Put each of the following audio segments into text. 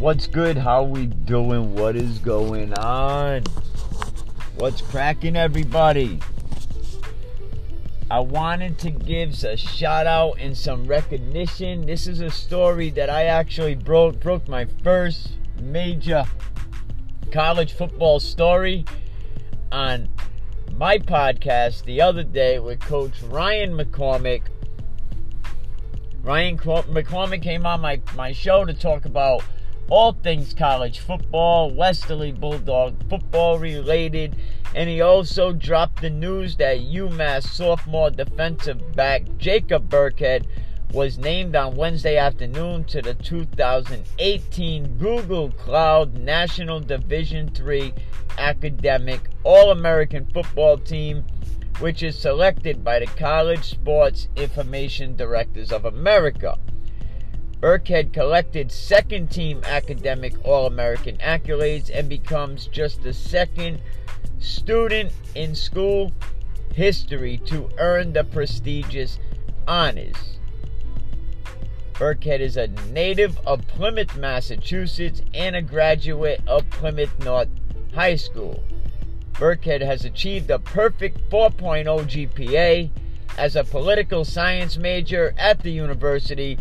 What's good? How we doing? What is going on? What's cracking, everybody? I wanted to give a shout out and some recognition. This is a story that I actually broke broke my first major college football story on my podcast the other day with Coach Ryan McCormick. Ryan McCormick came on my, my show to talk about all things college football, Westerly Bulldog football related, and he also dropped the news that UMass sophomore defensive back Jacob Burkhead was named on Wednesday afternoon to the 2018 Google Cloud National Division III Academic All-American Football Team, which is selected by the College Sports Information Directors of America. Burkhead collected second team academic All American accolades and becomes just the second student in school history to earn the prestigious honors. Burkhead is a native of Plymouth, Massachusetts, and a graduate of Plymouth North High School. Burkhead has achieved a perfect 4.0 GPA as a political science major at the university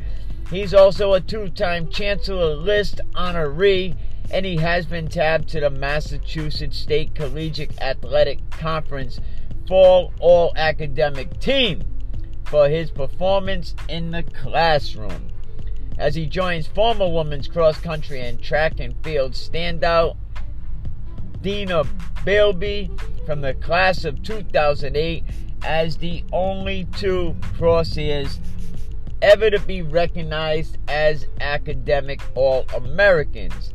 He's also a two time Chancellor List honoree, and he has been tabbed to the Massachusetts State Collegiate Athletic Conference Fall All Academic Team for his performance in the classroom. As he joins former women's cross country and track and field standout Dina Bilby from the class of 2008 as the only two Corsairs ever to be recognized as academic All Americans.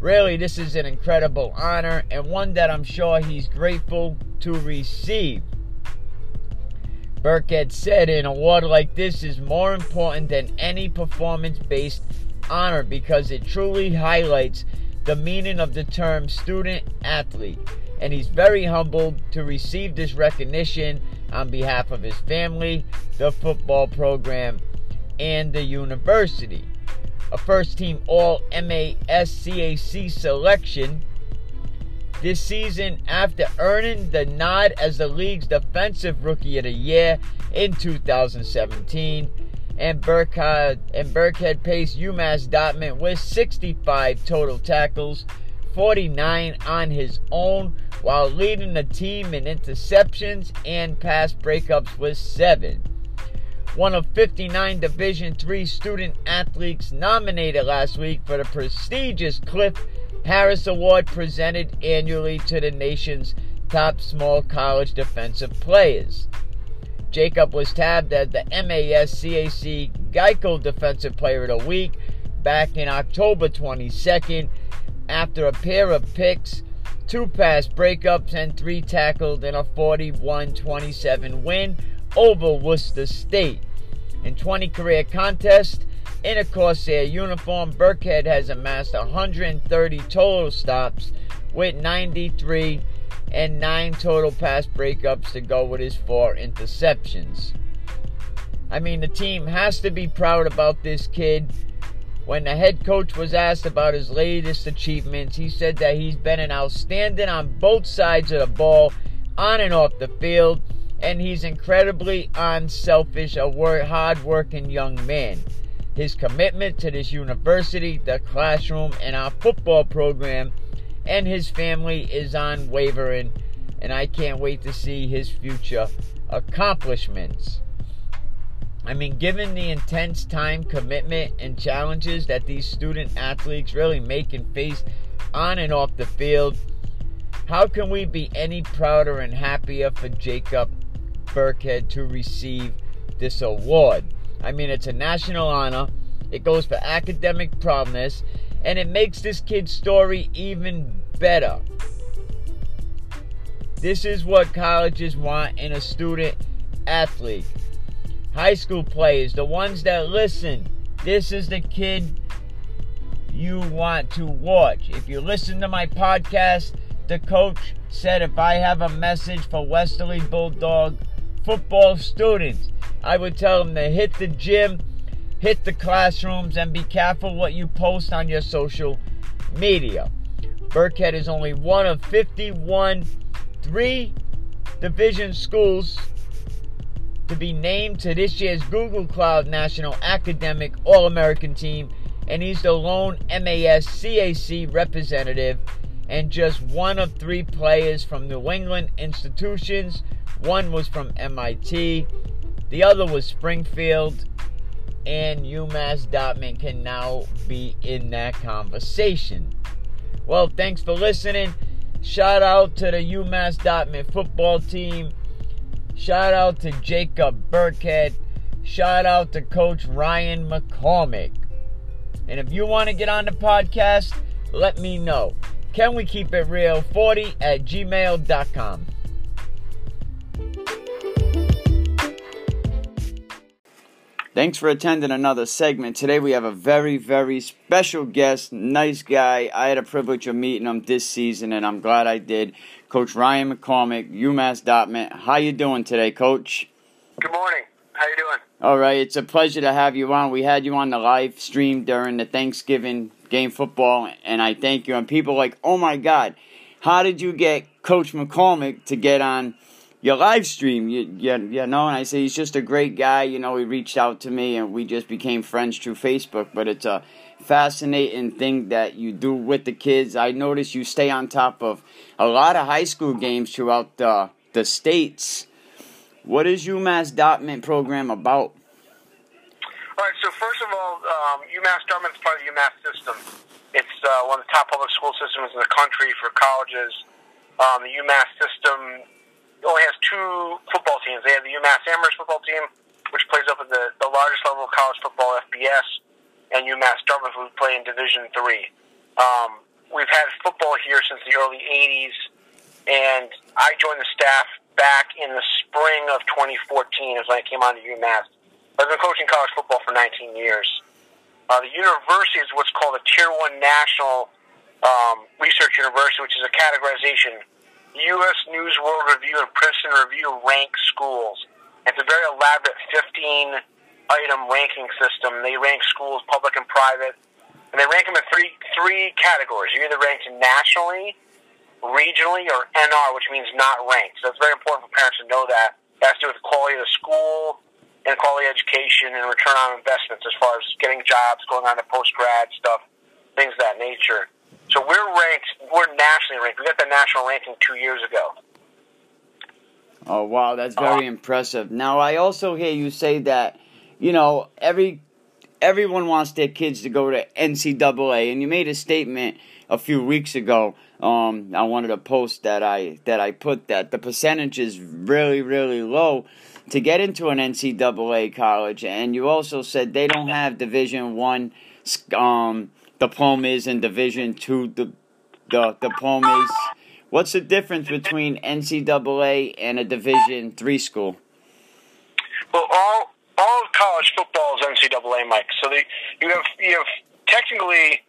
Really, this is an incredible honor and one that I'm sure he's grateful to receive. Burkhead said an award like this is more important than any performance based honor because it truly highlights the meaning of the term student athlete. And he's very humbled to receive this recognition on behalf of his family, the football program, and the university. A first team All MASCAC selection this season after earning the nod as the league's defensive rookie of the year in 2017. And Burkhead, and Burkhead paced UMass Dartmouth with 65 total tackles, 49 on his own, while leading the team in interceptions and pass breakups with 7 one of 59 Division III student athletes nominated last week for the prestigious Cliff Harris Award presented annually to the nation's top small college defensive players. Jacob was tabbed as the MASCAC Geico Defensive Player of the Week back in October 22nd after a pair of picks, two pass breakups, and three tackled in a 41 27 win over Worcester State. In 20 career contests in a Corsair uniform, Burkhead has amassed 130 total stops with 93 and 9 total pass breakups to go with his 4 interceptions. I mean, the team has to be proud about this kid. When the head coach was asked about his latest achievements, he said that he's been an outstanding on both sides of the ball, on and off the field and he's incredibly unselfish, a hard-working young man. His commitment to this university, the classroom, and our football program, and his family is unwavering, and I can't wait to see his future accomplishments. I mean, given the intense time commitment and challenges that these student athletes really make and face on and off the field, how can we be any prouder and happier for Jacob Burkhead to receive this award. I mean, it's a national honor. It goes for academic promise, and it makes this kid's story even better. This is what colleges want in a student athlete. High school players, the ones that listen, this is the kid you want to watch. If you listen to my podcast, the coach said if I have a message for Westerly Bulldog football students. I would tell them to hit the gym hit the classrooms and be careful what you post on your social media. Burkhead is only one of 51 three division schools to be named to this year's Google Cloud National Academic All American team, and he's the lone MASCAC representative and just one of three players from New England institutions. One was from MIT, the other was Springfield, and UMass Dartmouth can now be in that conversation. Well, thanks for listening. Shout out to the UMass Dartmouth football team. Shout out to Jacob Burkhead. Shout out to Coach Ryan McCormick. And if you want to get on the podcast, let me know. Can we keep it real? 40 at gmail.com. Thanks for attending another segment. Today we have a very, very special guest, nice guy. I had a privilege of meeting him this season, and I'm glad I did. Coach Ryan McCormick, UMass Dartmouth. How you doing today, Coach? Good morning. How you doing? All right, it's a pleasure to have you on. We had you on the live stream during the Thanksgiving game football, and I thank you. And people like, oh my God, how did you get Coach McCormick to get on? Your live stream, you, you, you know, and I say he's just a great guy. You know, he reached out to me and we just became friends through Facebook. But it's a fascinating thing that you do with the kids. I notice you stay on top of a lot of high school games throughout the, the states. What is UMass Dartmouth program about? All right, so first of all, um, UMass Dartmouth is part of the UMass system. It's uh, one of the top public school systems in the country for colleges. Um, the UMass system only has two football teams. They have the UMass Amherst football team, which plays up at the, the largest level of college football, FBS, and UMass Dartmouth, who play in Division Three. Um, we've had football here since the early '80s, and I joined the staff back in the spring of 2014, as when I came on to UMass. I've been coaching college football for 19 years. Uh, the university is what's called a Tier One National um, Research University, which is a categorization U.S. News World Review and Princeton Review rank schools. It's a very elaborate 15 item ranking system. They rank schools, public and private, and they rank them in three three categories. You either ranked nationally, regionally, or NR, which means not ranked. So it's very important for parents to know that. It has to do with the quality of the school and quality education and return on investments as far as getting jobs, going on to post grad stuff, things of that nature. So we're ranked, we're nationally ranked. We got the national ranking two years ago. Oh wow, that's very uh, impressive. Now I also hear you say that, you know, every everyone wants their kids to go to NCAA, and you made a statement a few weeks ago. Um, I wanted to post that I that I put that the percentage is really really low to get into an NCAA college, and you also said they don't have Division One um, diplomas and Division two the the diplomas. What's the difference between NCAA and a Division three school? Well, all all of college football is NCAA, Mike. So they, you have you have technically,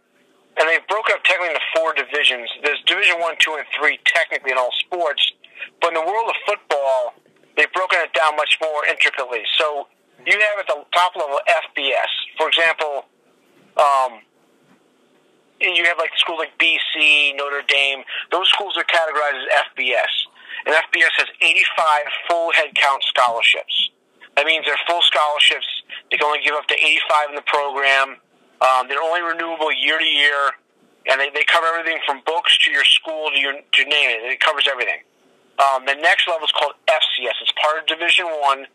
and they've broken up technically into four divisions. There's Division one, two, and three technically in all sports, but in the world of football, they've broken it down much more intricately. So you have at the top level FBS, for example. Um, you have like schools like BC, Notre Dame. Those schools are categorized as FBS, and FBS has 85 full headcount scholarships. That means they're full scholarships. They can only give up to 85 in the program. Um, they're only renewable year to year, and they, they cover everything from books to your school to your to name it. It covers everything. Um, the next level is called FCS. It's part of Division One,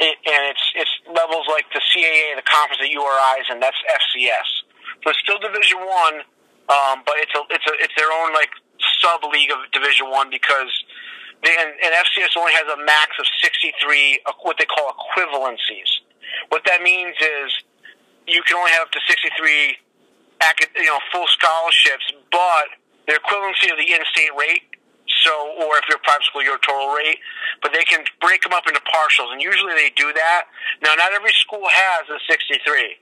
it, and it's it's levels like the CAA, the conference that URIs, and that's FCS. So it's still Division One, um, but it's a it's a it's their own like sub league of Division One because they, and, and FCS only has a max of sixty three what they call equivalencies. What that means is you can only have up to sixty three you know full scholarships, but the equivalency of the in-state rate so, or if you're private school, your total rate. But they can break them up into partials, and usually they do that. Now, not every school has a 63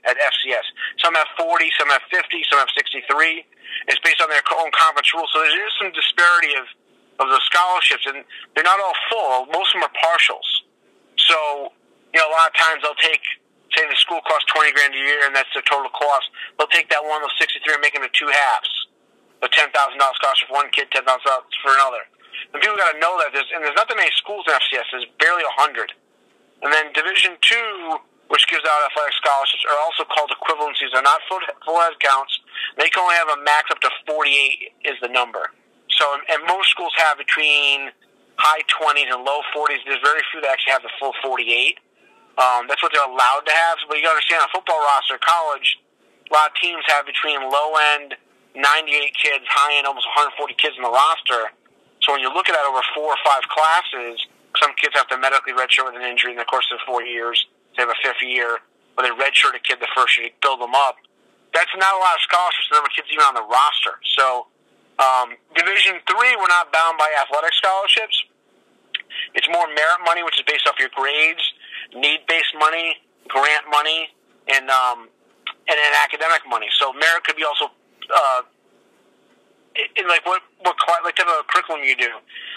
at FCS. Some have 40, some have 50, some have 63. It's based on their own conference rules. So there is some disparity of of the scholarships, and they're not all full. Most of them are partials. So, you know, a lot of times they'll take say the school costs twenty grand a year, and that's the total cost. They'll take that one of sixty three and make them into two halves. A ten thousand dollars cost for one kid, ten thousand dollars for another. And people got to know that there's and there's not that many schools in FCS. There's barely a hundred. And then Division Two, which gives out athletic scholarships, are also called equivalencies. They're not full full head counts. They can only have a max up to forty eight is the number. So and most schools have between high 20s and low 40s. There's very few that actually have the full 48. Um, that's what they're allowed to have. But you got to understand, on a football roster, college, a lot of teams have between low end 98 kids, high end almost 140 kids in the roster. So when you look at that over four or five classes, some kids have to medically redshirt with an injury in the course of four years. They have a fifth year, or they redshirt a kid the first year to build them up. That's not a lot of scholarships. The number of kids even on the roster. So um, Division three, we're not bound by athletic scholarships. It's more merit money, which is based off your grades, need based money, grant money, and um, and then academic money. So merit could be also uh, in like what what like type of curriculum you do.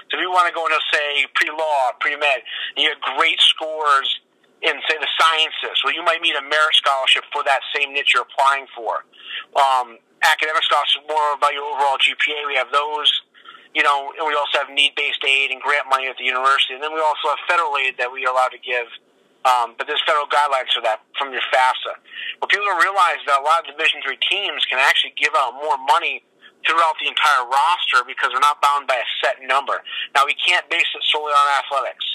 So if you want to go into say pre law, pre med, you have great scores in say the sciences, well you might need a merit scholarship for that same niche you're applying for. Um, academic scholarships more about your overall GPA. We have those you know, and we also have need-based aid and grant money at the university, and then we also have federal aid that we are allowed to give. Um, but there's federal guidelines for that from your FAFSA. But people don't realize that a lot of Division three teams can actually give out more money throughout the entire roster because they're not bound by a set number. Now we can't base it solely on athletics,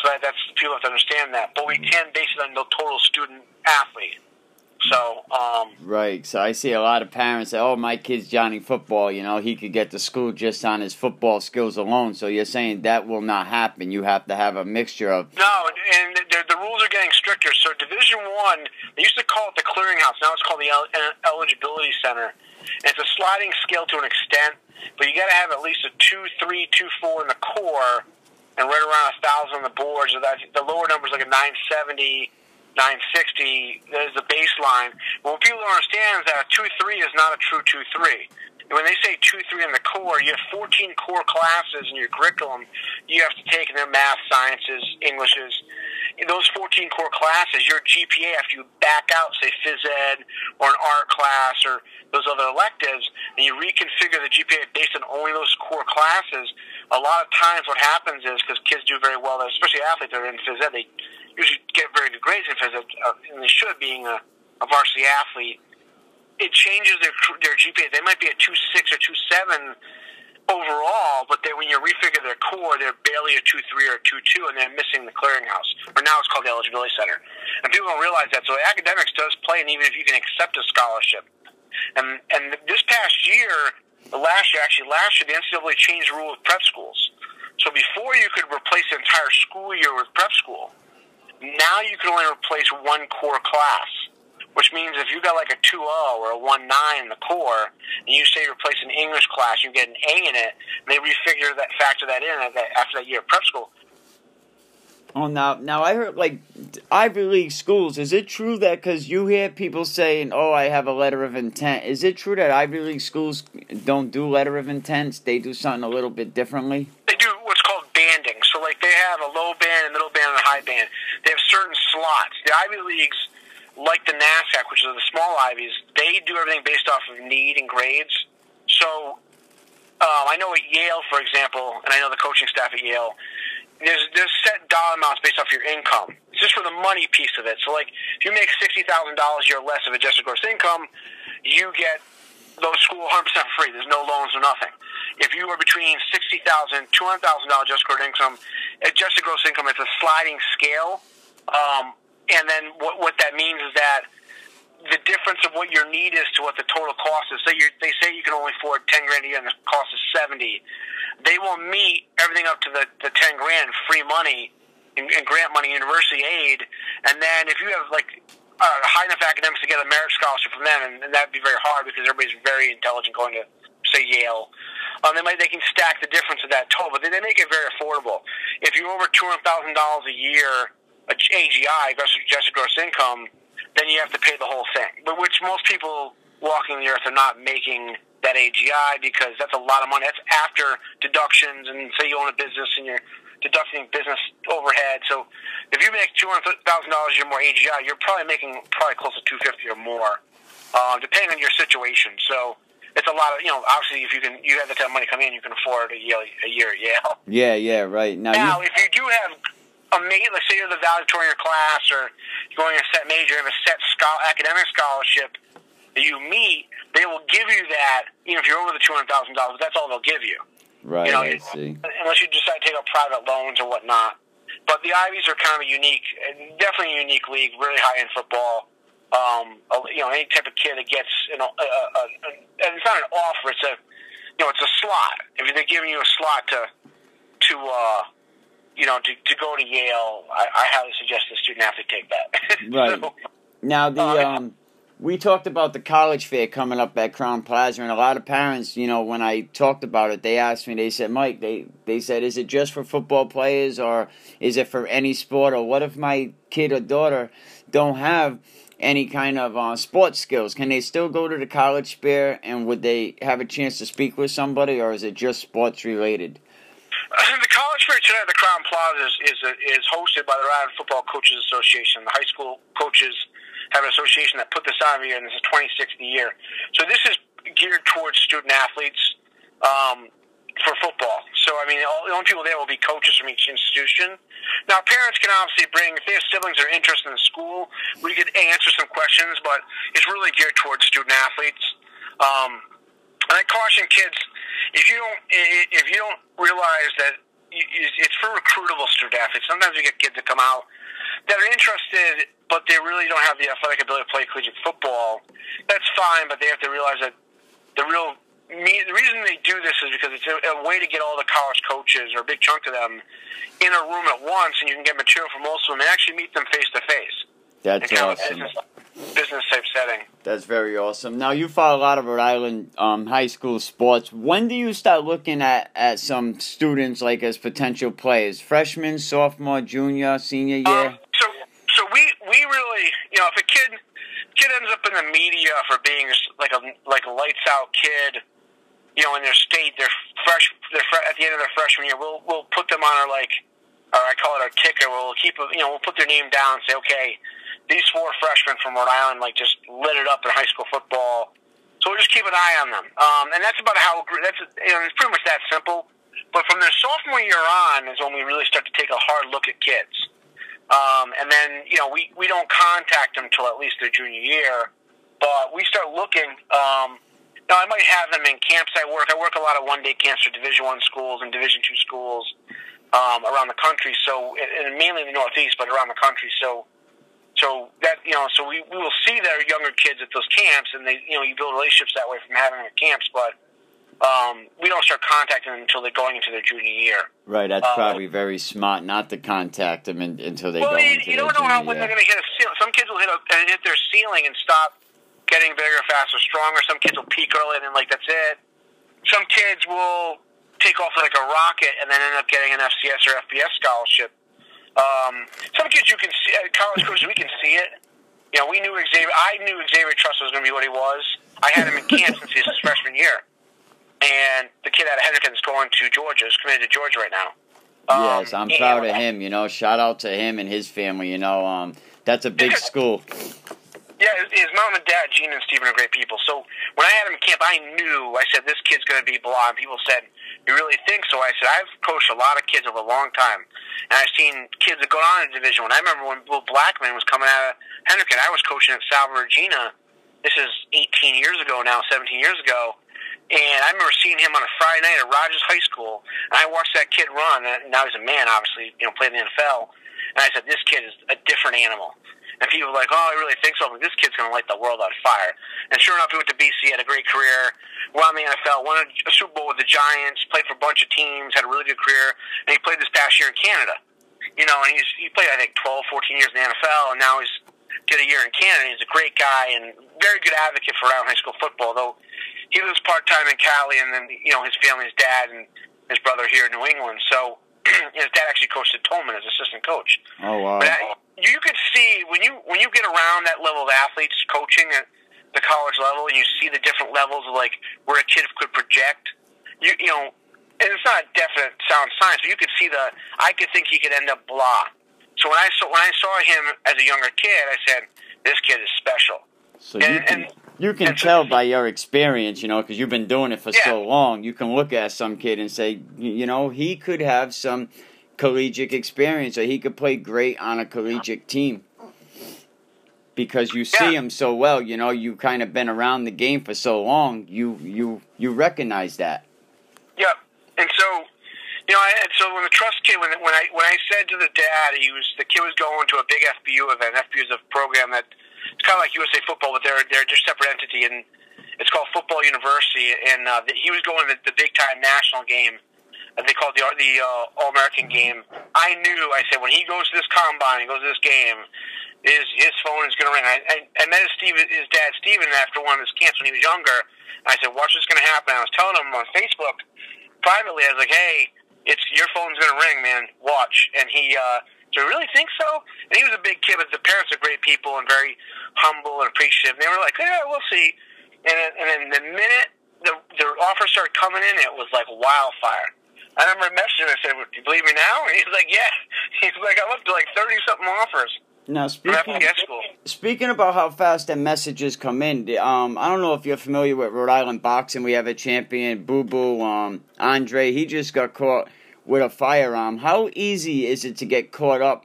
so that, that's people have to understand that. But we can base it on the total student athlete. So, um, right. So I see a lot of parents say, "Oh, my kid's Johnny football. You know, he could get to school just on his football skills alone." So you're saying that will not happen. You have to have a mixture of. No, and the, the rules are getting stricter. So Division One, they used to call it the clearinghouse. Now it's called the El- eligibility center. And it's a sliding scale to an extent, but you got to have at least a two, three, two, four in the core, and right around a thousand on the boards. So that the lower number is like a nine seventy 960 is the baseline. What people don't understand is that a 2-3 is not a true 2-3. When they say 2-3 in the core, you have 14 core classes in your curriculum you have to take in their math, sciences, Englishes. In those 14 core classes, your GPA, after you back out, say, phys ed or an art class or those other electives, and you reconfigure the GPA based on only those core classes, a lot of times what happens is, because kids do very well, especially athletes that are in phys ed, they usually get very good grades and they should, being a, a varsity athlete. It changes their their GPA. They might be a two six or two seven overall, but then when you refigure their core, they're barely a two three or a two two, and they're missing the clearinghouse. Or now it's called the eligibility center. And people don't realize that. So academics does play, and even if you can accept a scholarship, and and this past year, the last year actually last year, the NCAA changed the rule with prep schools. So before you could replace the entire school year with prep school, now you can only replace one core class, which means if you got like a 2 or a 1 9 in the core, and you say you replace an English class, you get an A in it, they refigure that, factor that in after that year of prep school. Oh, now, now I heard like Ivy League schools. Is it true that because you hear people saying, "Oh, I have a letter of intent"? Is it true that Ivy League schools don't do letter of intents? They do something a little bit differently. They do what's called banding. So, like, they have a low band, a middle band, and a high band. They have certain slots. The Ivy Leagues, like the NESCAC, which are the small Ivies, they do everything based off of need and grades. So, um, I know at Yale, for example, and I know the coaching staff at Yale, there's there's set dollar amounts based off your income. It's just for the money piece of it. So, like, if you make sixty thousand dollars a year less of adjusted gross income, you get those school 100% free. There's no loans or nothing. If you are between sixty thousand, two hundred thousand dollars adjusted gross income, adjusted gross income is a sliding scale. Um, and then what, what that means is that the difference of what your need is to what the total cost is. So you they say you can only afford ten grand a year, and the cost is seventy. They will meet everything up to the, the ten grand free money and, and grant money, university aid, and then if you have like uh, high enough academics to get a merit scholarship from them, and, and that'd be very hard because everybody's very intelligent going to say Yale. Um, they might they can stack the difference of that total, but they, they make it very affordable. If you're over two hundred thousand dollars a year, AGI, adjusted gross income, then you have to pay the whole thing. But which most people walking the earth are not making that AGI because that's a lot of money. That's after deductions and say you own a business and you're deducting business overhead. So if you make two hundred thousand dollars year more AGI, you're probably making probably close to two fifty or more, uh, depending on your situation. So it's a lot of you know. Obviously, if you can, you have the of money come in, you can afford a year a year at Yale. Yeah, yeah, right. Now, Now, you, if you do have a major, let's say you're the valedictorian of your class, or you're going a set major, have a set schol- academic scholarship that you meet, they will give you that. Even if you're over the two hundred thousand dollars, that's all they'll give you. Right, you know, I see. unless you decide to take out private loans or whatnot. But the Ivies are kind of a unique, definitely a unique league, really high end football. Um, you know, any type of kid that gets, you know, a, a, a, and it's not an offer; it's a, you know, it's a slot. If they're giving you a slot to, to, uh, you know, to, to go to Yale, I, I highly suggest the student athlete take that. Right. So, Now the Uh, um, we talked about the college fair coming up at Crowne Plaza, and a lot of parents, you know, when I talked about it, they asked me. They said, "Mike, they they said, is it just for football players, or is it for any sport, or what if my kid or daughter don't have any kind of uh, sports skills? Can they still go to the college fair, and would they have a chance to speak with somebody, or is it just sports related?" the college fair today at the Crowne Plaza is is, is hosted by the Rhode Island Football Coaches Association. The high school coaches have an association that put this on year, and this is 26th year. So this is geared towards student athletes um, for football. So I mean, all, the only people there will be coaches from each institution. Now, parents can obviously bring if have siblings that are interested in the school, we could answer some questions, but it's really geared towards student athletes. Um, and I caution kids if you don't if you don't realize that it's for recruitable student athletes. Sometimes we get kids that come out that are interested, but they really don't have the athletic ability to play collegiate football. That's fine, but they have to realize that the real me, the reason they do this is because it's a, a way to get all the college coaches or a big chunk of them in a room at once, and you can get material from most of them and actually meet them face to face. That's kind of awesome. Business, type setting. That's very awesome. Now you follow a lot of Rhode Island um, high school sports. When do you start looking at, at some students like as potential players? Freshman, sophomore, junior, senior year? Um, so, so we we really, you know, if a kid kid ends up in the media for being like a like a lights out kid, you know, in their state, they're fresh. They're fre- at the end of their freshman year. We'll we'll put them on our like, or I call it our ticker. We'll keep, a- you know, we'll put their name down and say, okay, these four freshmen from Rhode Island like just lit it up in high school football. So we'll just keep an eye on them, um, and that's about how that's you know, it's pretty much that simple. But from their sophomore year on is when we really start to take a hard look at kids. Um, and then, you know, we, we don't contact them till at least their junior year, but we start looking. Um, now, I might have them in camps I work. I work a lot of one day camps for Division One schools and Division Two schools um, around the country. So, and mainly in the Northeast, but around the country. So, so that you know, so we, we will see their younger kids at those camps, and they, you know, you build relationships that way from having them at camps. But um, we don't start contacting them until they're going into their junior year. Right, that's uh, probably very smart not to contact them in, until they well, go you, into you their don't know how, when they're going to hit a ceiling. Some kids will hit, a, uh, hit their ceiling and stop getting bigger, faster, stronger. Some kids will peak early and then like that's it. Some kids will take off like a rocket and then end up getting an FCS or FBS scholarship. Um, some kids you can see, uh, college coaches, we can see it. You know, we knew Xavier. I knew Xavier Truss was going to be what he was. I had him in camp since his freshman year, and the kid out of Hendricken is going to Georgia. Is committed to Georgia right now. Um, yes, I'm proud of him. You know, shout out to him and his family. You know, um, that's a big school. Yeah, his, mom and dad, Gene and Stephen, are great people. So when I had him in camp, I knew. I said this kid's going to be blah. And people said, "You really think so?" I said, "I've coached a lot of kids over a long time, and I've seen kids that go on in Division One. I. remember when Will Blackmon was coming out of Hendricken. I was coaching at Salve Regina. This is 18 years ago now, 17 years ago." And I remember seeing him on a Friday night at Rogers High School, and I watched that kid run. And now he's a man, obviously, you know, playing in the NFL. And I said, "This kid is a different animal." And people were like, oh, I really think so. Like, this kid's going to light the world on fire. And sure enough, he went to BC, had a great career, won the NFL, won a, Super Bowl with the Giants, played for a bunch of teams, had a really good career, and he played this past year in Canada. You know, and he's he played, I think, 12, 14 years in the NFL, and now he's did a year in Canada. He's a great guy and very good advocate for Rhode high school football, though he lives part time in Cali, and then, you know, his family, his dad, and his brother here in New England. So his dad actually coached at Tolman as assistant coach. Oh wow. But uh, I, you could see when you when you get around that level of athletes coaching at the college level, and you see the different levels of like where a kid could project. You you know, and it's not definite sound science, but you could see the. I could think he could end up blah. So when I saw when I saw him as a younger kid, I said, "This kid is special." So and, you can and, you can tell so, by your experience, you know, because you've been doing it for yeah. so long. You can look at some kid and say, you know, he could have some collegiate experience, or he could play great on a collegiate team. Because you see yeah. him so well, you know, you kind of been around the game for so long, you you you recognize that. Yep, and so you know, and so when the Truss kid, when when I when I said to the dad, he was the kid was going to a big FBU event. FBU is a program that it's kind of like USA Football, but they're they're just separate entity, and it's called Football University. And uh, the, he was going to the, the big time national game they called the the uh, All American game. I knew. I said when he goes to this combine, he goes to this game, his his phone is going to ring. I, I, I met his Steve, his dad Steven after one of his camps when he was younger. I said, "Watch what's going to happen." I was telling him on Facebook privately. I was like, "Hey, it's your phone's going to ring, man. Watch." And he. uh do you really think so? And he was a big kid, but the parents are great people and very humble and appreciative. And they were like, "Yeah, we'll see." And then, and then the minute the the offer started coming in, it was like wildfire. I remember messaging him. I said, "Do you believe me now?" And he's like, "Yeah." He's like, "I'm up to like thirty something offers." Now speaking speaking about how fast the messages come in, um, I don't know if you're familiar with Rhode Island boxing. We have a champion, Boo Boo, um, Andre. He just got caught with a firearm. How easy is it to get caught up?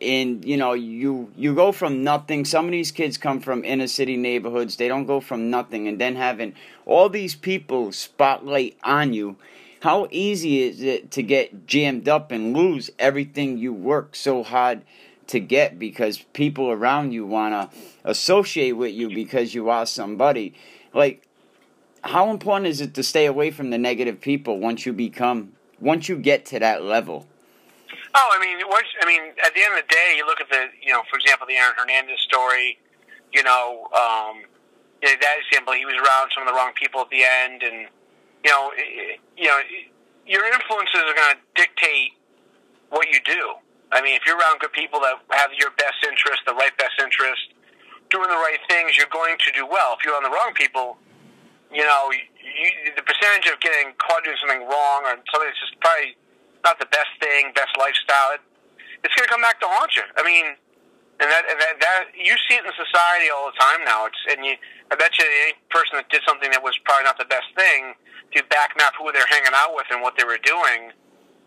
in you know you you go from nothing some of these kids come from inner city neighborhoods they don't go from nothing and then having all these people spotlight on you how easy is it to get jammed up and lose everything you work so hard to get because people around you want to associate with you because you are somebody? Like, how important is it to stay away from the negative people once you become, once you get to that level? Oh, I mean, once, I mean, at the end of the day, you look at the, you know, for example, the Aaron Hernandez story. You know, um, that example, he was around some of the wrong people at the end, and you know, you know, your influences are going to dictate what you do. I mean, if you're around good people that have your best interest, the right best interest, doing the right things, you're going to do well. If you're on the wrong people, you know, you, the percentage of getting caught doing something wrong or something that's just probably not the best thing, best lifestyle, it, it's going to come back to haunt you. I mean, and that, and that that you see it in society all the time now. It's and you, I bet you any person that did something that was probably not the best thing to back map who they're hanging out with and what they were doing,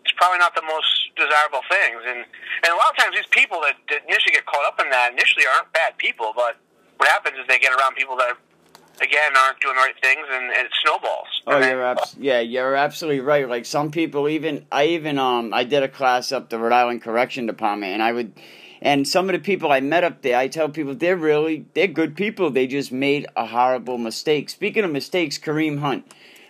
it's probably not the most desirable things. And and a lot of times these people that, that initially get caught up in that initially aren't bad people, but what happens is they get around people that again aren't doing the right things and, and it snowballs. Oh, you're abs- yeah, you're absolutely right. Like some people, even I even um I did a class up the Rhode Island Correction Department, and I would. And some of the people I met up there, I tell people they're really they're good people. They just made a horrible mistake. Speaking of mistakes, Kareem Hunt,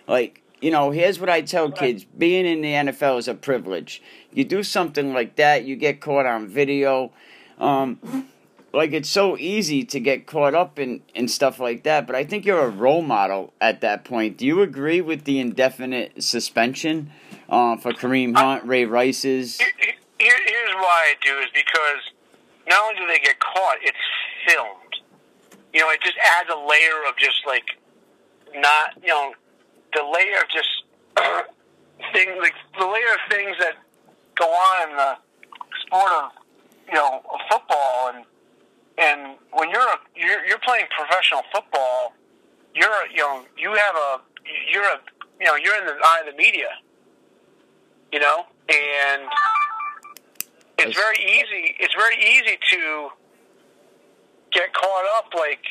like, you know, here's what I tell kids being in the NFL is a privilege. You do something like that, you get caught on video. Um, like, it's so easy to get caught up in, in stuff like that, but I think you're a role model at that point. Do you agree with the indefinite suspension uh, for Kareem Hunt, Ray Rice's? Here, here's why I do is because not only do they get caught, it's filmed. You know, it just adds a layer of just like not, you know, the layer of just things, like the layer of things that go on in the sport of you know football, and and when you're a, you're you're playing professional football, you're you know you have a you're a you know you're in the eye of the media, you know, and it's very easy. It's very easy to get caught up like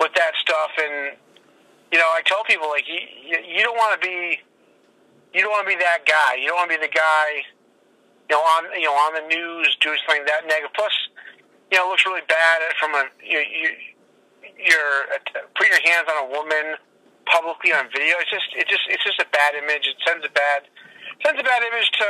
with that stuff and you know, I tell people like you, you don't want to be, you don't want to be that guy. You don't want to be the guy, you know, on you know on the news doing something that negative. Plus, you know, looks really bad from a you, you you're uh, putting your hands on a woman publicly on video. It's just it just it's just a bad image. It sends a bad sends a bad image to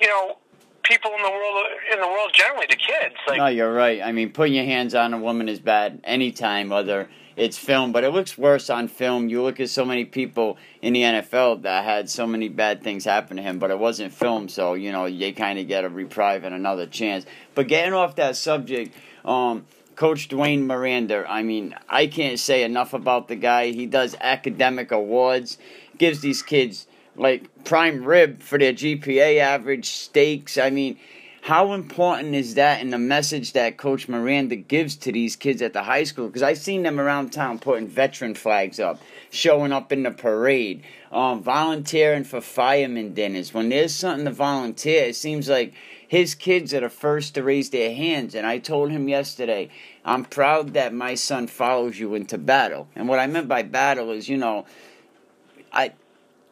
you know people in the world in the world generally to kids. Like, no, you're right. I mean, putting your hands on a woman is bad anytime, whether it's film, but it looks worse on film. You look at so many people in the NFL that had so many bad things happen to him, but it wasn't film, so you know they kind of get a reprieve and another chance. But getting off that subject, um, Coach Dwayne Miranda. I mean, I can't say enough about the guy. He does academic awards gives these kids like prime rib for their GPA average, stakes. I mean, how important is that in the message that Coach Miranda gives to these kids at the high school? Because I've seen them around town putting veteran flags up, showing up in the parade, um, volunteering for firemen dinners. When there's something to volunteer, it seems like his kids are the first to raise their hands. And I told him yesterday, I'm proud that my son follows you into battle. And what I meant by battle is, you know, I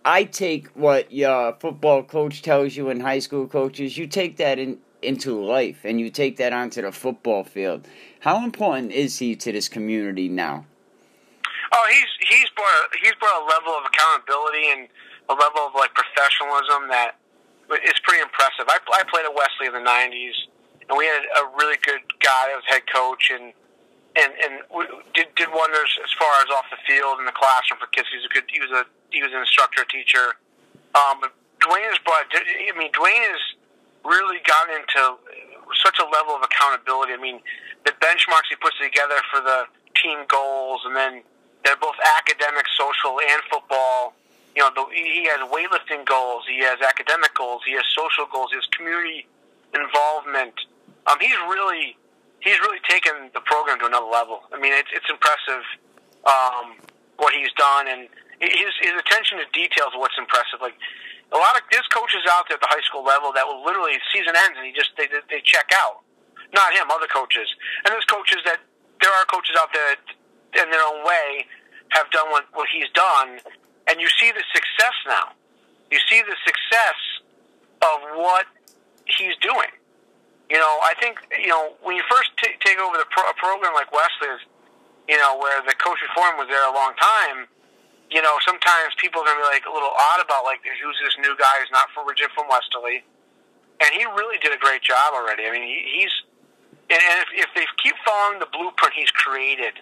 I take what your football coach tells you in high school coaches, you take that in, into life and you take that onto the football field. How important is he to this community now? Oh, he's he's brought he's brought a level of accountability and a level of like professionalism that is pretty impressive. I, I played at Westerly in the '90s, and we had a really good guy as head coach, and and and did did wonders as far as off the field in the classroom for kids. He was a good. He was a he was an instructor, teacher. Um, but Dwayne has brought. I mean, Dwayne has really gotten into such a level of accountability. I mean, the benchmarks he puts together for the team goals, and then they're both academic, social, and football. You know, the, he has weightlifting goals, he has academic goals, he has social goals, he has community involvement. Um, he's really he's really taken the program to another level. I mean, it's it's impressive um, what he's done, and his his attention to details. What's impressive, like a lot of there's coaches out there at the high school level that will literally season ends and he just they they check out. Not him, other coaches, and there's coaches that there are coaches out there in their own way have done what what he's done, and you see the success now. You see the success of what he's doing you know, I think you know when you first t- take over the pro- a program like Westerly's, you know, where the coach before him was there a long time. You know, sometimes people are gonna be like a little odd about like who's this new guy who's not from Virginia from Westerly, and he really did a great job already. I mean, he, he's and, if, if they keep following the blueprint he's created,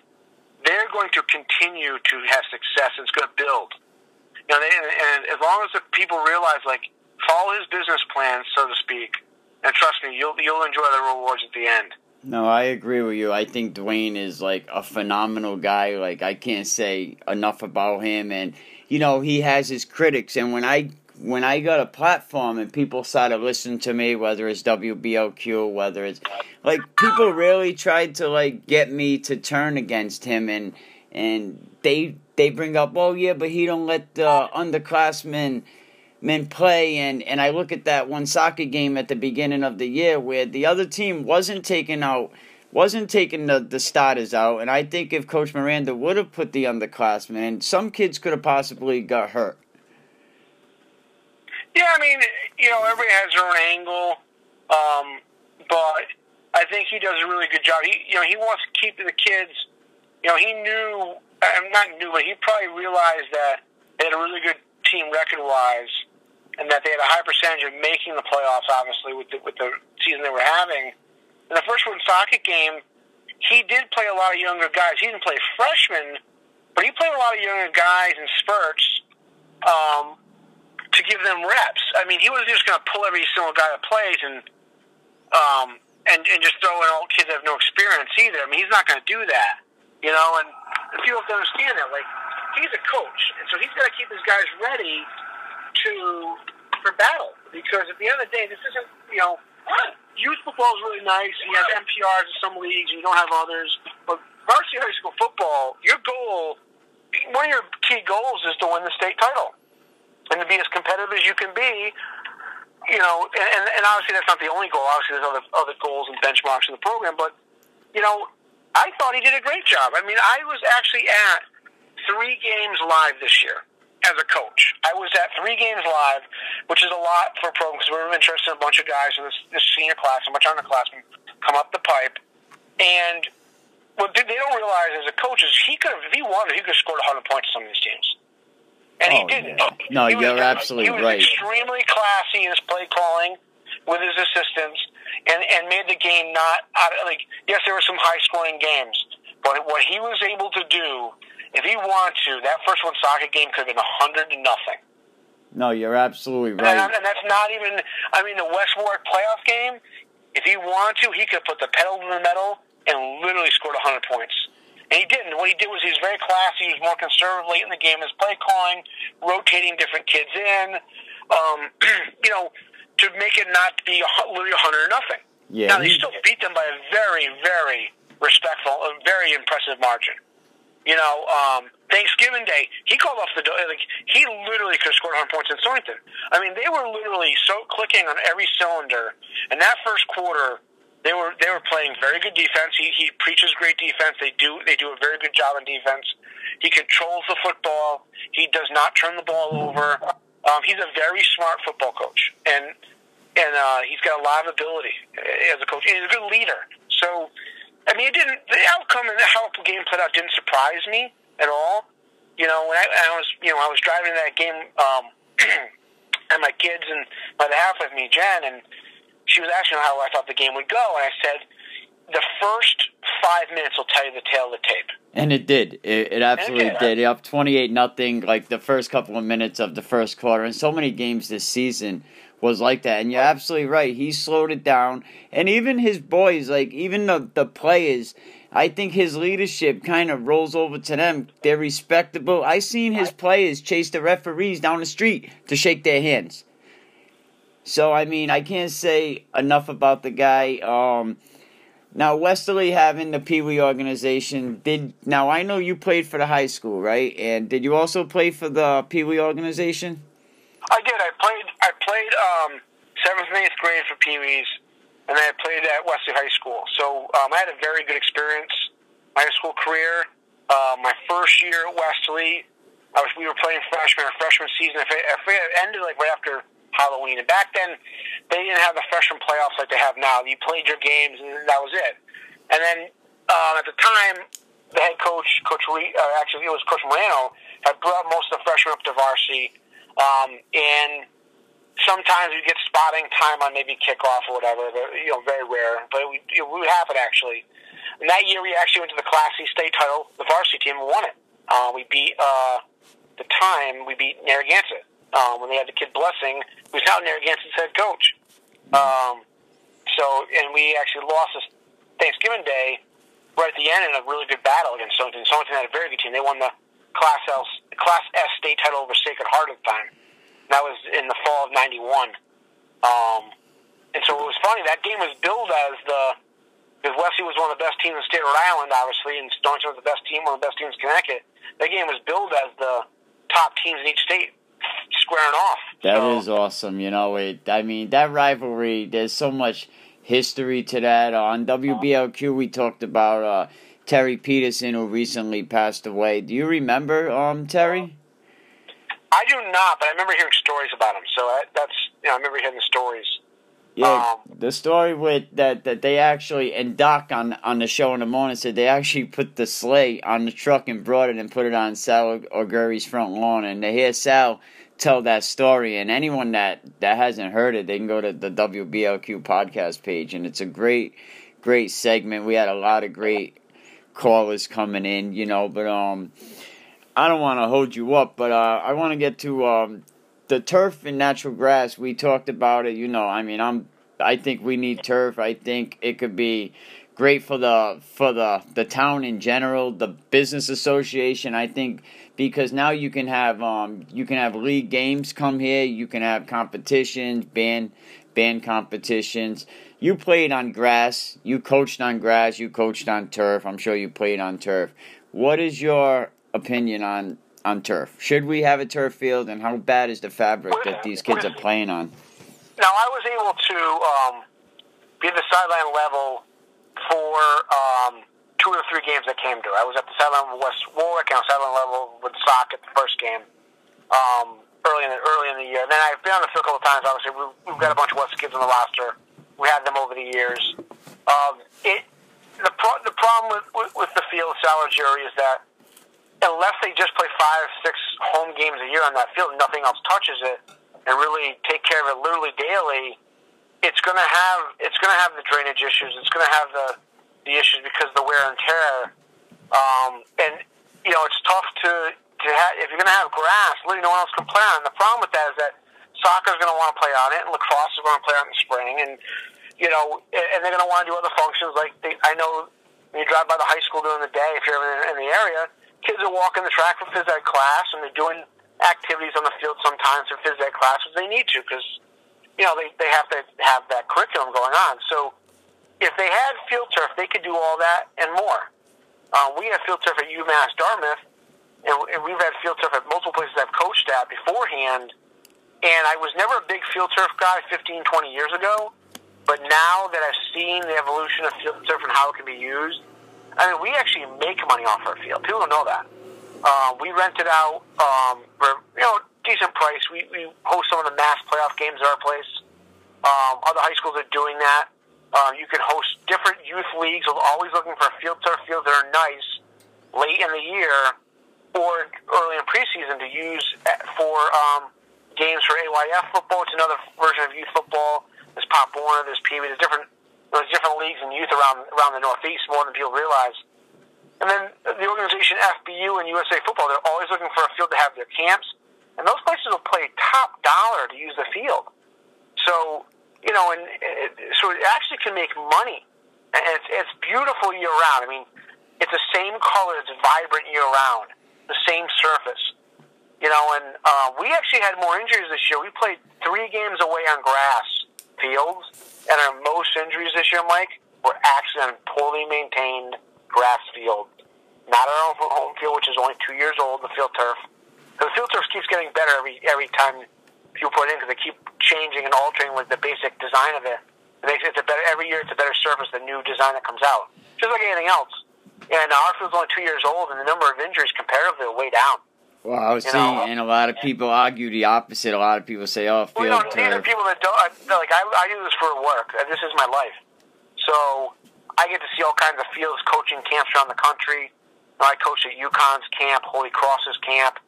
they're going to continue to have success. It's going to build. You know, and, and as long as the people realize, like, follow his business plan, so to speak and trust me, you'll you'll enjoy the rewards at the end. No, I agree with you. I think Dwayne is like a phenomenal guy. Like I can't say enough about him, and you know he has his critics. And when I when I got a platform and people started listening to me, whether it's WBLQ, whether it's like people really tried to like get me to turn against him, and and they they bring up, oh yeah, but he don't let the underclassmen men play and and I look at that one soccer game at the beginning of the year where the other team wasn't taking out wasn't taking the, the starters out and I think if Coach Miranda would have put the underclassmen some kids could have possibly got hurt. Yeah, I mean, you know, everybody has their own angle. Um, but I think he does a really good job. He you know, he wants to keep the kids you know, he knew I'm not new, but he probably realized that they had a really good team record wise and that they had a high percentage of making the playoffs. Obviously, with the, with the season they were having, in the first Woonsocket game, he did play a lot of younger guys. He didn't play freshmen, but he played a lot of younger guys in spurts um, to give them reps. I mean, he wasn't just going to pull every single guy that plays and um, and and just throw in all kids that have no experience either. I mean, he's not going to do that, you know. And people have to understand that, like, he's a coach, and so he's got to keep his guys ready to for battle because at the end of the day, this isn't you know youth football is really nice. You have MPRs in some leagues, and you don't have others. But varsity high school football, your goal, one of your key goals is to win the state title and to be as competitive as you can be. You know, and, and obviously that's not the only goal. Obviously, there's other other goals and benchmarks in the program. But you know, I thought he did a great job. I mean, I was actually at three games live this year as a coach. I was at three games live, which is a lot for a program because we were interested in a bunch of guys in this, this senior class, and a bunch of underclassmen come up the pipe. And what they don't realize as a coach is he could have, if he wanted, he could have scored 100 points on some of these teams. And oh, he didn't. Yeah. No, he you're absolutely right. He was right. extremely classy in his play calling with his assistants and, and made the game not out of, like, yes, there were some high scoring games, but what he was able to do if he wanted to, that first Woonsocket game could have been a hundred to nothing. No, you're absolutely right. And, and, that's not even. I mean, the West Warwick playoff game. If he wanted to, he could put the pedal to the metal and literally scored hundred points. And he didn't. What he did was he was very classy. He was more conservative late in the game. His play calling, rotating different kids in, um, you know, to make it not be literally a hundred or nothing. Yeah, now they still beat them by a very, very respectful, a very impressive margin. You know, um, Thanksgiving Day, he called off the door. Like he literally could have scored 100 points in Stonington. I mean, they were literally so clicking on every cylinder. And that first quarter, they were they were playing very good defense. He he preaches great defense. They do they do a very good job on defense. He controls the football. He does not turn the ball over. Um, he's a very smart football coach, and and uh, he's got a lot of ability as a coach. And he's a good leader. So, I mean, it didn't. The outcome and how the game played out didn't surprise me at all. You know, when I, I was, you know, I was driving that game, um, and my kids and my half with me, Jen, and she was asking how I thought the game would go, and I said, the first five minutes will tell you the tale of the tape. And it did. It, it absolutely it did. did. Up twenty eight nothing. Like the first couple of minutes of the first quarter, and so many games this season was like that. And you're absolutely right. He slowed it down, and even his boys, like even the the players. I think his leadership kind of rolls over to them. They're respectable. I seen his players chase the referees down the street to shake their hands. So I mean, I can't say enough about the guy. Um, now Westerly having the Pee Wee organization did. Now I know you played for the high school, right? And did you also play for the Pee Wee organization? I did. I played. I played um, seventh and eighth grade for Pee Wees, and then I played at Westerly High School. So um, I had a very good experience. My high school career. Uh, my first year at Westerly, I was. We were playing freshman. Our freshman season. It, if it ended like right after Halloween. And back then, they didn't have the freshman playoffs like they have now. You played your games, and that was it. And then um, at the time, the head coach, Coach Lee, uh, actually it was Coach Moreno, had brought most of the freshmen up to varsity. Um, and sometimes we get spotting time on maybe kickoff or whatever, but, you know, very rare. But we, it would happen actually. And that year we actually went to the Class C state title, the varsity team, won it. Uh, we beat, uh, the time, we beat Narragansett um, when they had the kid Blessing, who's now Narragansett's head coach. Um, so, and we actually lost this Thanksgiving Day right at the end in a really good battle against Stonington. Stonington had a very good team. They won the Class L, Class S state title over Sacred Heart at the time. That was in the fall of '91. Um, and so it was funny. That game was billed as the because Westerly was one of the best teams in the state of Rhode Island, obviously, and Stonington was the best team, one of the best teams in Connecticut. That game was billed as the top teams in each state squaring off. That so. is awesome. You know, it. I mean, that rivalry. There's so much history to that. On WBLQ, we talked about uh, Terry Peterson, who recently passed away. Do you remember um, Terry? I do not, but I remember hearing stories about him. So I, that's you know, I remember hearing the stories. Yeah, um, the story with that that they actually and Doc on on the show in the morning said they actually put the sleigh on the truck and brought it and put it on Sal Augeri's front lawn, and they hear Sal tell that story. And anyone that that hasn't heard it, they can go to the WBLQ podcast page, and it's a great, great segment. We had a lot of great callers coming in, you know. But um, I don't want to hold you up, but uh, I want to get to um the turf and natural grass. We talked about it, you know. I mean, I'm. I think we need turf. I think it could be great for the for the the town in general, the business association. I think because now you can have um you can have league games come here, you can have competitions, band band competitions. You played on grass, you coached on grass, you coached on turf. I'm sure you played on turf. What is your opinion on on turf? Should we have a turf field, and how bad is the fabric that these kids are playing on? Now, I was able to um, be at the sideline level for um, two the three games that came to. I was at the sideline with West Warwick and sideline level with Sock at the first game um, early in the, early in the year. And then I've been on the field a couple of times. Obviously, we've, we've got a bunch of West kids on the roster. We had them over the years. Um, it the pro- the problem with, with, with the field Sal Augeri is that unless they just play five, six home games a year on that field, nothing else touches it, and really take care of it literally daily. It's gonna have it's gonna have the drainage issues. It's gonna have the the issues because of the wear and tear. Um, and you know, it's tough to to have if you're to have grass. Literally, no one else can play on. the problem with that is that soccer is going to want to play on it, and lacrosse is going to play on it in the spring, and you know, and they're going to want to do other functions. Like they, I know when you drive by the high school during the day, if you're in, in the area, kids are walking the track for phys ed class, and they're doing activities on the field sometimes for phys ed classes. They need to because you know they they have to have that curriculum going on. So if they had field turf, they could do all that and more. Uh, we have field turf at UMass Dartmouth, and we've had field turf at multiple places I've coached at beforehand. And I was never a big field turf guy 15, 20 years ago. But now that I've seen the evolution of field turf and how it can be used, I mean, we actually make money off our field. People don't know that. Uh, we rent it out um, for you know decent price. We, we host some of the mass playoff games at our place. Um, other high schools are doing that. Um, you can host different youth leagues, We're always looking for field turf fields that are nice late in the year or early in preseason to use for um, games for AYF football. It's another version of youth football. There's Pop Warner, there's Pee Wee, there's different there's different leagues and youth around around the Northeast more than people realize. And then the organization FBU and USA Football, they're always looking for a field to have their camps, and those places will pay top dollar to use the field. So you know, and so it actually can make money, and it's it's beautiful year round. I mean, it's the same color, it's vibrant year round, the same surface. You know, and uh, we actually had more injuries this year. We played three games away on grass fields, and our most injuries this year, Mike, were actually on poorly maintained grass field, not our own home field, which is only two years old, the field turf. The field turf keeps getting better every every time you put in because they keep changing and altering with the basic design of it. It makes it a better every year. It's a better surface. The new design that comes out, just like anything else. And our field's only two years old, and the number of injuries comparatively are way down. Well, I was you seeing, know? and a lot of people argue the opposite. A lot of people say, "Oh, field well, you know, These are people that don't like. I, I do this for work. This is my life. So I get to see all kinds of fields coaching camps around the country. I coached at UConn's camp, Holy Cross's camp.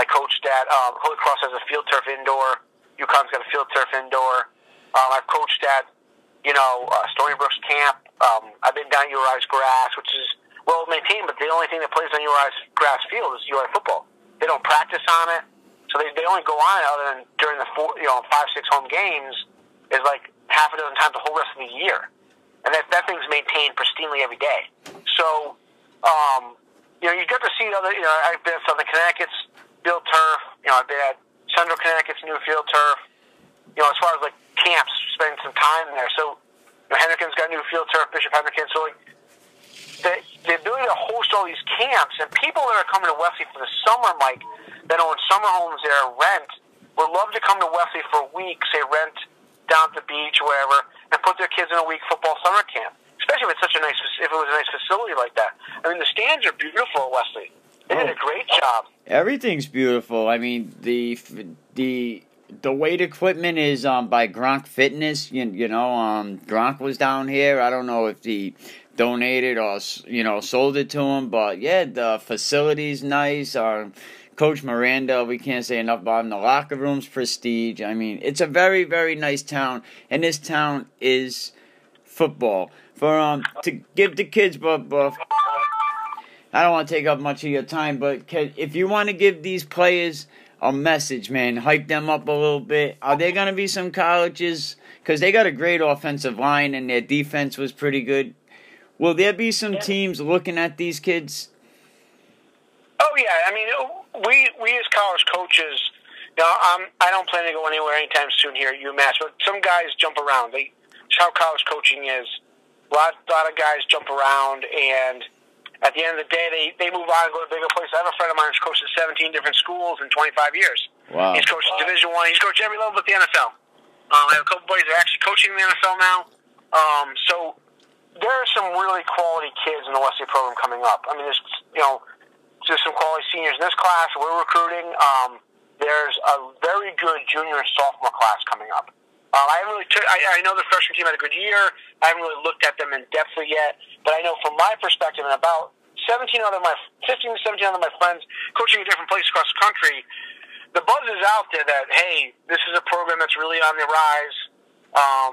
I coached at um, Holy Cross has a field turf indoor. UConn's got a field turf indoor. Um, I've coached at, you know, uh, Stony Brook's camp. Um, I've been down URI's grass, which is well maintained, but the only thing that plays on URI's grass field is URI football. They don't practice on it, so they, they only go on it other than during the four, you know, five, six home games is like half a dozen times the whole rest of the year. And that, that thing's maintained pristinely every day. So, um, you know, you get to see other, you know, I've been at Southern Connecticut's field turf. You know, I've been at Central Connecticut's new field turf. You know, as far as like camps, spending some time there. So, you know, Hendrickens got new field turf, Bishop Hendricken. So, like, the, the ability to host all these camps and people that are coming to Westerly for the summer, Mike, that own summer homes there, rent, would love to come to Westerly for a week, say rent down at the beach, or wherever, and put their kids in a week football summer camp. Especially if it's such a nice, if it was a nice facility like that. I mean, the stands are beautiful at Westerly. They did a oh. great job. Everything's beautiful. I mean, the the the weight equipment is um by Gronk Fitness. You, you know, um Gronk was down here. I don't know if he donated or you know sold it to him, but yeah, the facility's nice. Our coach Miranda, we can't say enough about him. The locker room's prestige. I mean, it's a very very nice town, and this town is football for um to give the kids but but I don't want to take up much of your time, but can, if you want to give these players a message, man, hype them up a little bit. Are there going to be some colleges? Because they got a great offensive line and their defense was pretty good. Will there be some teams looking at these kids? Oh yeah, I mean we we as college coaches, you know, um, I don't plan to go anywhere anytime soon here at UMass. But some guys jump around. They, it's how college coaching is. A lot, a lot of guys jump around and at the end of the day, they, they move on and go to bigger places. I have a friend of mine who's coached at 17 different schools in 25 years. Wow. He's coached wow. Division One. He's coached every level at the NFL. Um, I have a couple buddies that are actually coaching in the NFL now. Um, so there are some really quality kids in the Westerly program coming up. I mean, there's you know there's some quality seniors in this class. We're recruiting. Um, there's a very good junior and sophomore class coming up. Uh, I haven't really. T- I, I know the freshman team had a good year. I haven't really looked at them in depth yet, but I know from my perspective and about 17 other my 15 to 17 other my friends coaching in different places across the country. The buzz is out there that hey, this is a program that's really on the rise. Um,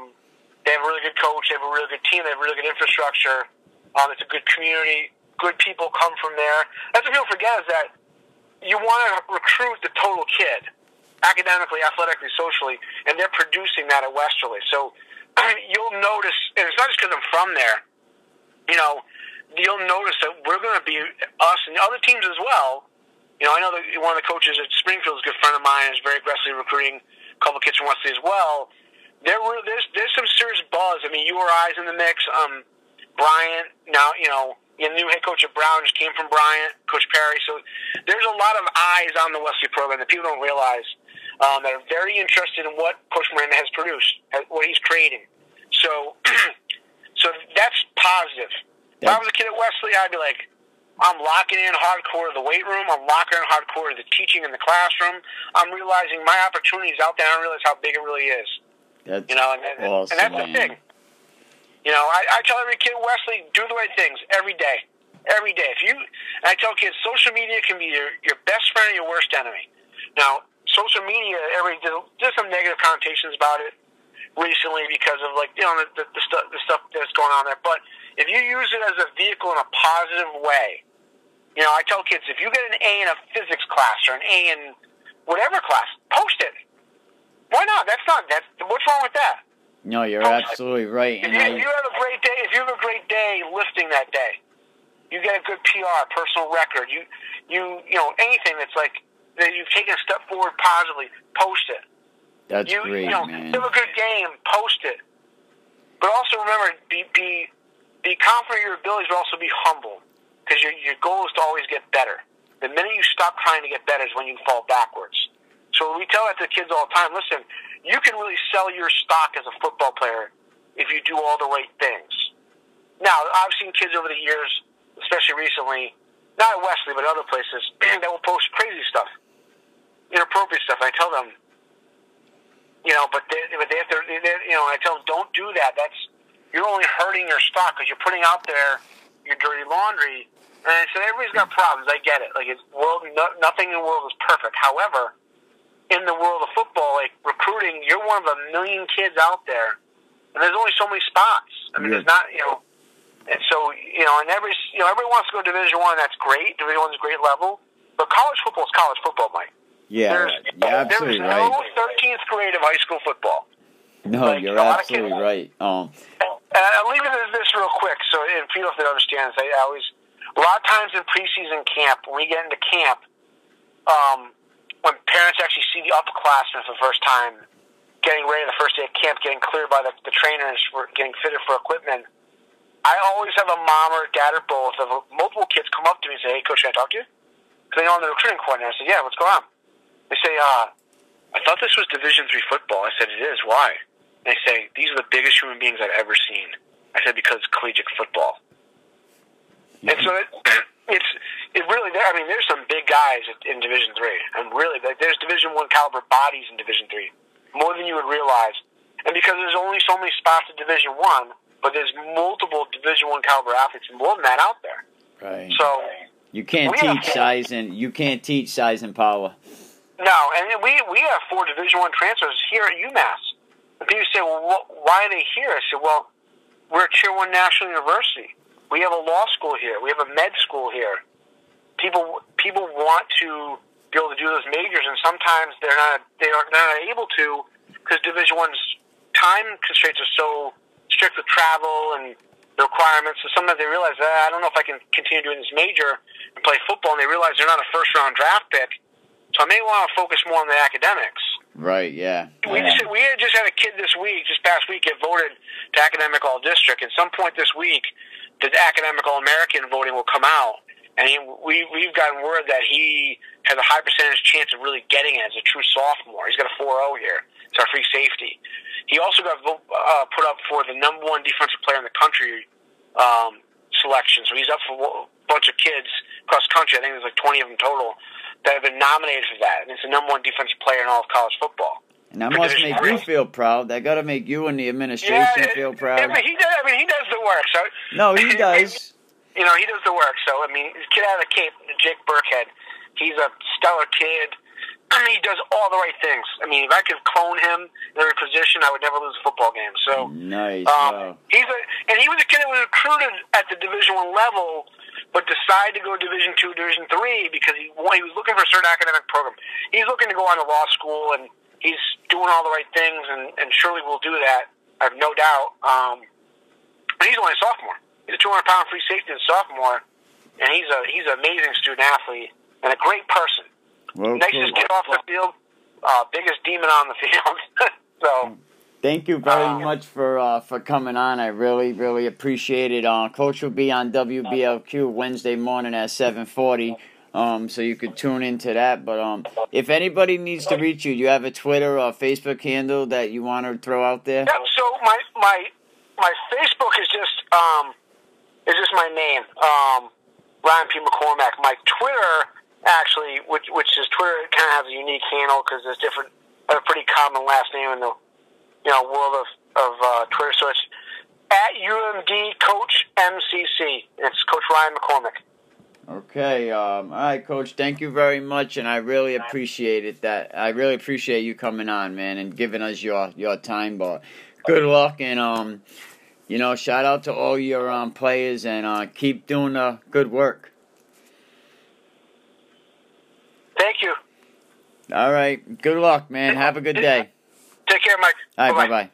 they have a really good coach. They have a really good team. They have really good infrastructure. Um, it's a good community. Good people come from there. That's what people forget is that you want to recruit the total kid academically, athletically, socially, and they're producing that at Westerly. So you'll notice, and it's not just because I'm from there. You know, you'll notice that we're going to be us and other teams as well. You know, I know that one of the coaches at Springfield is a good friend of mine. is very aggressively recruiting a couple kids from Westerly as well. There were there's there's some serious buzz. I mean, you or I's in the mix. Um, Bryant now, you know, the new head coach of Brown just came from Bryant, Coach Perry. So there's a lot of eyes on the Westerly program that people don't realize um, that are very interested in what Coach Miranda has produced, what he's creating. So, so that's positive. If I was a kid at Westerly, I'd be like, I'm locking in hardcore the weight room. I'm locking in hardcore the teaching in the classroom. I'm realizing my opportunities out there. I don't realize how big it really is. That's you know, and, and, awesome, and that's the thing. You know, I, I tell every kid Westerly, do the right things every day. Every day. If you, and I tell kids, social media can be your, your best friend or your worst enemy. Now, social media, every there's some negative connotations about it recently because of like you know the, the, the stuff the stuff that's going on there. But if you use it as a vehicle in a positive way, you know, I tell kids if you get an A in a physics class or an A in whatever class, post it. Why not? That's not that. What's wrong with that? No, you're it. absolutely right. If you, I, if you have a great day, if you have a great day lifting that day, you get a good PR, personal record. You, you, you know, anything that's like that you've taken a step forward positively. Post it. that's you, great, you know, man. have a good game. Post it. But also remember, be be be confident in your abilities, but also be humble, because your your goal is to always get better. The minute you stop trying to get better is when you fall backwards. So we tell that to kids all the time. Listen, you can really sell your stock as a football player if you do all the right things. Now, I've seen kids over the years, especially recently, not at Westerly but other places, that will post crazy stuff, inappropriate stuff. I tell them, you know, but they, but they have to, they, you know, I tell them, don't do that. That's you're only hurting your stock because you're putting out there your dirty laundry. And I said, everybody's got problems. I get it. Like it's world, no, nothing in the world is perfect. However, in the world of football, like recruiting, you're one of a million kids out there, and there's only so many spots. I mean, Yeah. there's not, you know, and so you know, and every you know, everyone wants to go to Division One. That's great. Division One's great level, but college football is college football, Mike. yeah, There's, right. you're absolutely there's no 13th grade of high school football. No, like, you're a lot of absolutely right. Um, And I'll leave it at this real quick, so and people if they understand this, I always a lot of times in preseason camp when we get into camp, um, when parents actually see the upperclassmen for the first time, getting ready the first day of camp, getting cleared by the, the trainers for getting fitted for equipment. I always have a mom or dad or both of multiple kids come up to me and say, "Hey, coach, can I talk to you?" Because they know I'm the recruiting coordinator. I said, "Yeah, what's going on?" They say, "Uh, I thought this was Division three football." I said, "It is. Why?" And they say, "These are the biggest human beings I've ever seen." I said, "Because it's collegiate football." And so it, it's it really. I mean, there's some big guys in Division Three, and really, like, there's Division One caliber bodies in Division Three, more than you would realize. And because there's only so many spots in Division One, but there's multiple Division One caliber athletes, more than that out there. right. So You can't teach size and you can't teach size and power. no, and we we have four Division One transfers here at UMass. And people say, "Well, what, why are they here?" I said, "Well, we're a Tier One national university. We have a law school here. We have a med school here. People people want to be able to do those majors, and sometimes they're not they are not able to because Division One's time constraints are so strict with travel and the requirements. So sometimes they realize, ah, I don't know if I can continue doing this major and play football, and they realize they're not a first round draft pick. So I may want to focus more on the academics. Right, yeah. We yeah. just we had just had a kid this week, this past week, get voted to academic all district. At some point this week, the academic all American voting will come out, and he, we we've gotten word that he has a high percentage chance of really getting it as a true sophomore. He's got a 4.0 here. It's our free safety. He also got uh, put up for the number one defensive player in the country um, selection. So he's up for a bunch of kids across country. I think there's like 20 of them total that have been nominated for that, and it's the number one defensive player in all of college football. And that must make you feel proud. That got to make you and the administration Yeah, feel proud. but he does. I mean, he does the work. So No, he does. You know, he does the work. So I mean, kid out of the Cape, Jake Burkhead, he's a stellar kid. I mean, he does all the right things. I mean, if I could clone him in every position, I would never lose a football game. So Nice. um, wow. he's a, and he was a kid that was recruited at the Division One level, but decided to go Division Two, Division Three because he he was looking for a certain academic program. He's looking to go on to law school, and he's doing all the right things, and, and surely will do that. I have no doubt. Um, but he's only a sophomore. he's a 200 pound free safety and sophomore, and he's a he's an amazing student athlete and a great person. Well, Nicest kid off the field, uh, biggest demon on the field. so. Thank you very Um, much for uh, for coming on. I really really appreciate it. Uh, Coach will be on WBLQ Wednesday morning at seven forty. Um, so you could tune into that. But um, if anybody needs to reach you, do you have a Twitter or Facebook handle that you want to throw out there. Yep. So my my my Facebook is just um is just my name, um, Ryan P McCormack. My Twitter actually, which which is Twitter, kind of has a unique handle because there's different, a pretty common last name in the you know world of of uh, Twitter. So it's at UMD Coach MCC. It's Coach Ryan McCormack. Okay. Um, all right, Coach. Thank you very much, and I really appreciate it. That I really appreciate you coming on, man, and giving us your your time. But good luck, and um, you know, shout out to all your um players, and uh, keep doing the good work. Thank you. All right. Good luck, man. Have a good day. Take care, Mike. All right. Bye-bye. Bye bye.